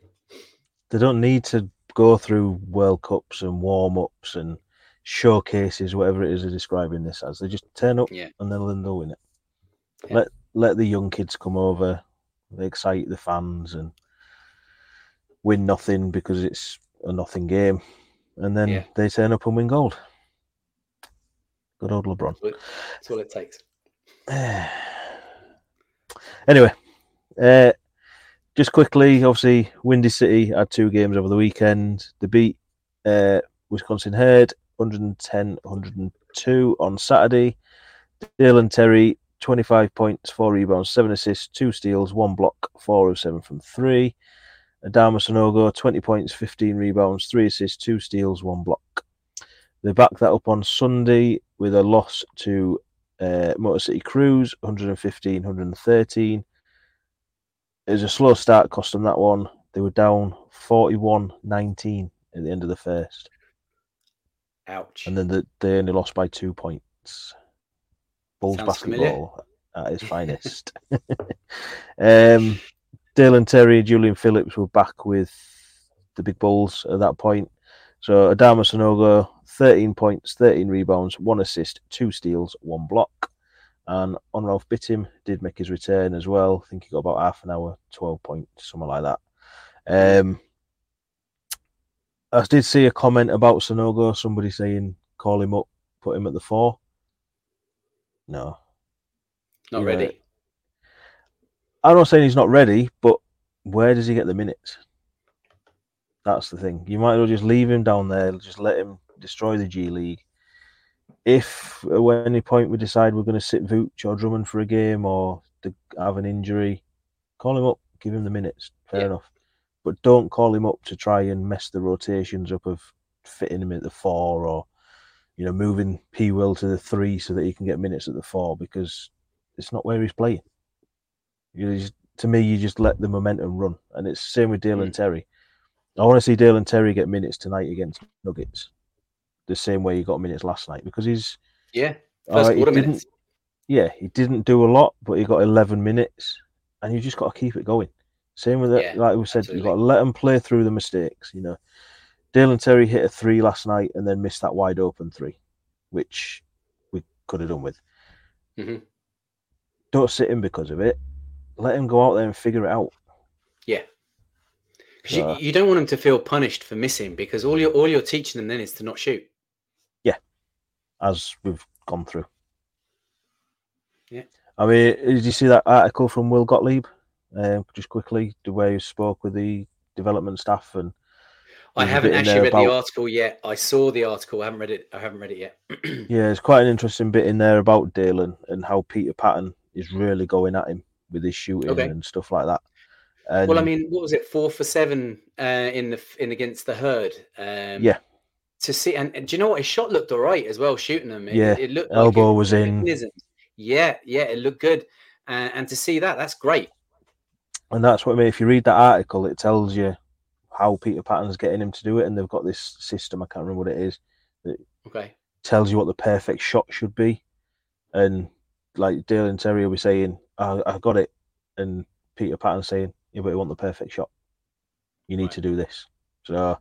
They don't need to go through World Cups and warm ups and showcases, whatever it is they're describing this as. They just turn up Yeah. and they'll, they'll win it. Yeah. Let let the young kids come over, they excite the fans and win nothing because it's a nothing game, and then Yeah. they turn up and win gold. Good old LeBron. That's all it takes. *sighs* anyway, uh, just quickly, obviously, Windy City had two games over the weekend. They beat uh, Wisconsin Herd 110 102 on Saturday. Dalen Terry, 25 points, four rebounds, seven assists, two steals, one block, four of seven from three. Adama Sanogo, 20 points, 15 rebounds, three assists, two steals, one block. They backed that up on Sunday with a loss to uh, Motor City Cruise, 115, 113. It was a slow start, cost them that one. They were down 41 19 at the end of the first. Ouch. And then the, they only lost by two points. Bulls Sounds familiar. basketball at its *laughs* finest. *laughs* um, Dalen Terry and Julian Phillips were back with the big Bulls at that point. So Adama Sanogo, 13 points, 13 rebounds, one assist, two steals, one block. And Onuralp Bitim did make his return as well. I think he got about half an hour, 12 points, something like that. Um, I did see a comment about Sanogo, somebody saying call him up, put him at the four. No. Not yeah. ready. I'm not saying he's not ready, but where does he get the minutes? That's the thing. You might as well just leave him down there, just let him destroy the G League. If at any point we decide we're going to sit Vooch or Drummond for a game or have an injury, call him up, give him the minutes. Fair Yeah. enough. But don't call him up to try and mess the rotations up of fitting him at the four or, you know, moving P Will to the three so that he can get minutes at the four because it's not where he's playing. You just, to me, you just let the momentum run, and it's the same with Dalen hmm. Terry. I want to see Dalen Terry get minutes tonight against Nuggets, the same way he got minutes last night because he's Yeah. First right, he quarter didn't- minutes. yeah, he didn't do a lot, but he got 11 minutes, and you just got to keep it going. Same with that, Yeah, like we said, you've got to let them play through the mistakes. You know, Dalen Terry hit a three last night and then missed that wide open three, which we could have done with. Mhm. Don't sit him because of it. Let him go out there and figure it out. Yeah. 'Cause Uh, you, you don't want them to feel punished for missing because all you're all you're teaching them then is to not shoot. Yeah, as we've gone through. Yeah. I mean, did you see that article from Will Gottlieb? Um, just quickly, the way you spoke with the development staff and I haven't actually read the article yet. I saw the article. I haven't read it. I haven't read it yet. *clears throat* yeah, it's quite an interesting bit in there about Dalen and how Peter Patton is really going at him with his shooting Okay. and stuff like that. And well, I mean, what was it? Four for seven uh, in the in against the herd. Um, Yeah. To see, and, and do you know what? His shot looked all right as well, shooting them. It, Yeah, it looked elbow it- was in. mechanisms. Yeah, yeah, it looked good, and, and to see that, that's great. And that's what I mean. If you read that article, it tells you how Peter Patton's getting him to do it, and they've got this system. I can't remember what it is. Okay. tells you what the perfect shot should be. And like Dalen Terry will be saying, I, I got it. And Peter Patton saying, Yeah, but you want the perfect shot. You need Right. to do this. So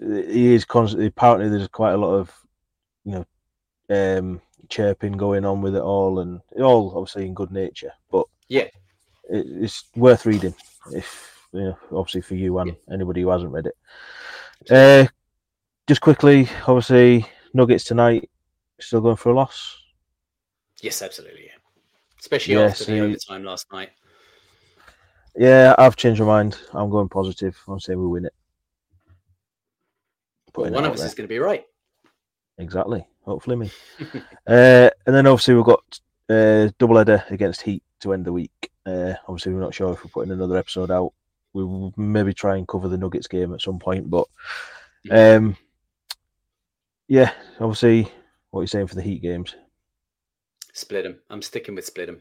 he is constantly, apparently, there's quite a lot of, you know, um, chirping going on with it all, and all obviously in good nature. But Yeah. It, it's worth reading if, you know, obviously for you and anybody who hasn't read it. Uh, just quickly, obviously, Nuggets tonight still going for a loss. Yes, absolutely. Yeah. Especially Yeah, after see- the overtime last night. Yeah, I've changed my mind. I'm going positive. I'm saying we win it. Well, Putting it one of us there. is going to be right. Exactly. Hopefully me. *laughs* uh, and then obviously we've got uh, double header against Heat to end the week. Uh, obviously we're not sure if we're putting another episode out. We will maybe try and cover the Nuggets game at some point, but um, yeah, obviously what are you saying for the Heat games? Split them. I'm sticking with split them.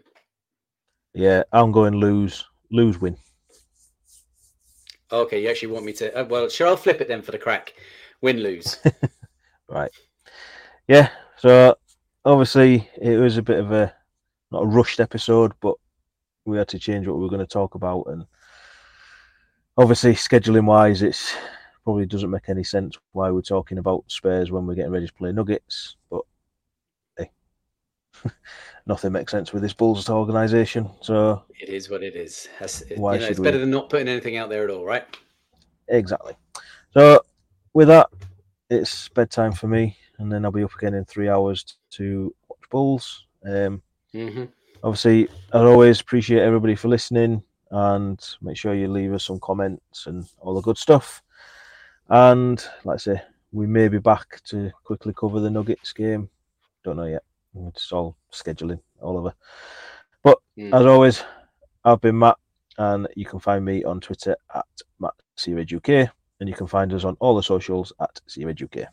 Yeah, I'm going lose, lose, win. Okay, you actually want me to? Uh, well, sure. I'll flip it then for the crack. Win lose. *laughs* Right. Yeah. So obviously it was a bit of a not a rushed episode, but we had to change what we were going to talk about, and obviously scheduling wise, it's probably doesn't make any sense why we're talking about Spurs when we're getting ready to play Nuggets, but hey, *laughs* nothing makes sense with this Bulls organisation. So it is what it is. why you know, it's we... better than not putting anything out there at all, right? Exactly. So with that, it's bedtime for me, and then I'll be up again in three hours to watch Bulls. Um, mm-hmm. Obviously, I always appreciate everybody for listening, and make sure you leave us some comments and all the good stuff. And like I say, we may be back to quickly cover the Nuggets game. Don't know yet. It's all scheduling all over. But mm. as always, I've been Matt, and you can find me on Twitter at Matt UK, and you can find us on all the socials at UK.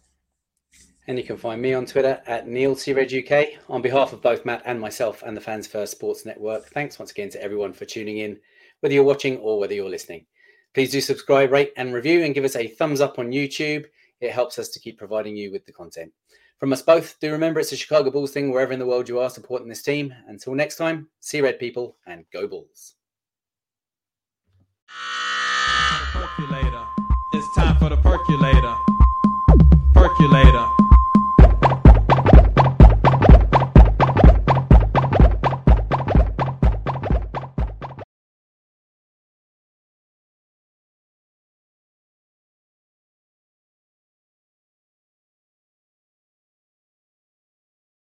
And you can find me on Twitter at Neill UK. On behalf of both Matt and myself and the Fans First Sports Network, thanks once again to everyone for tuning in, whether you're watching or whether you're listening. Please do subscribe, rate, and review, and give us a thumbs up on YouTube. It helps us to keep providing you with the content. From us both, do remember it's a Chicago Bulls thing wherever in the world you are supporting this team. Until next time, see red people and go Bulls. It's time for the percolator.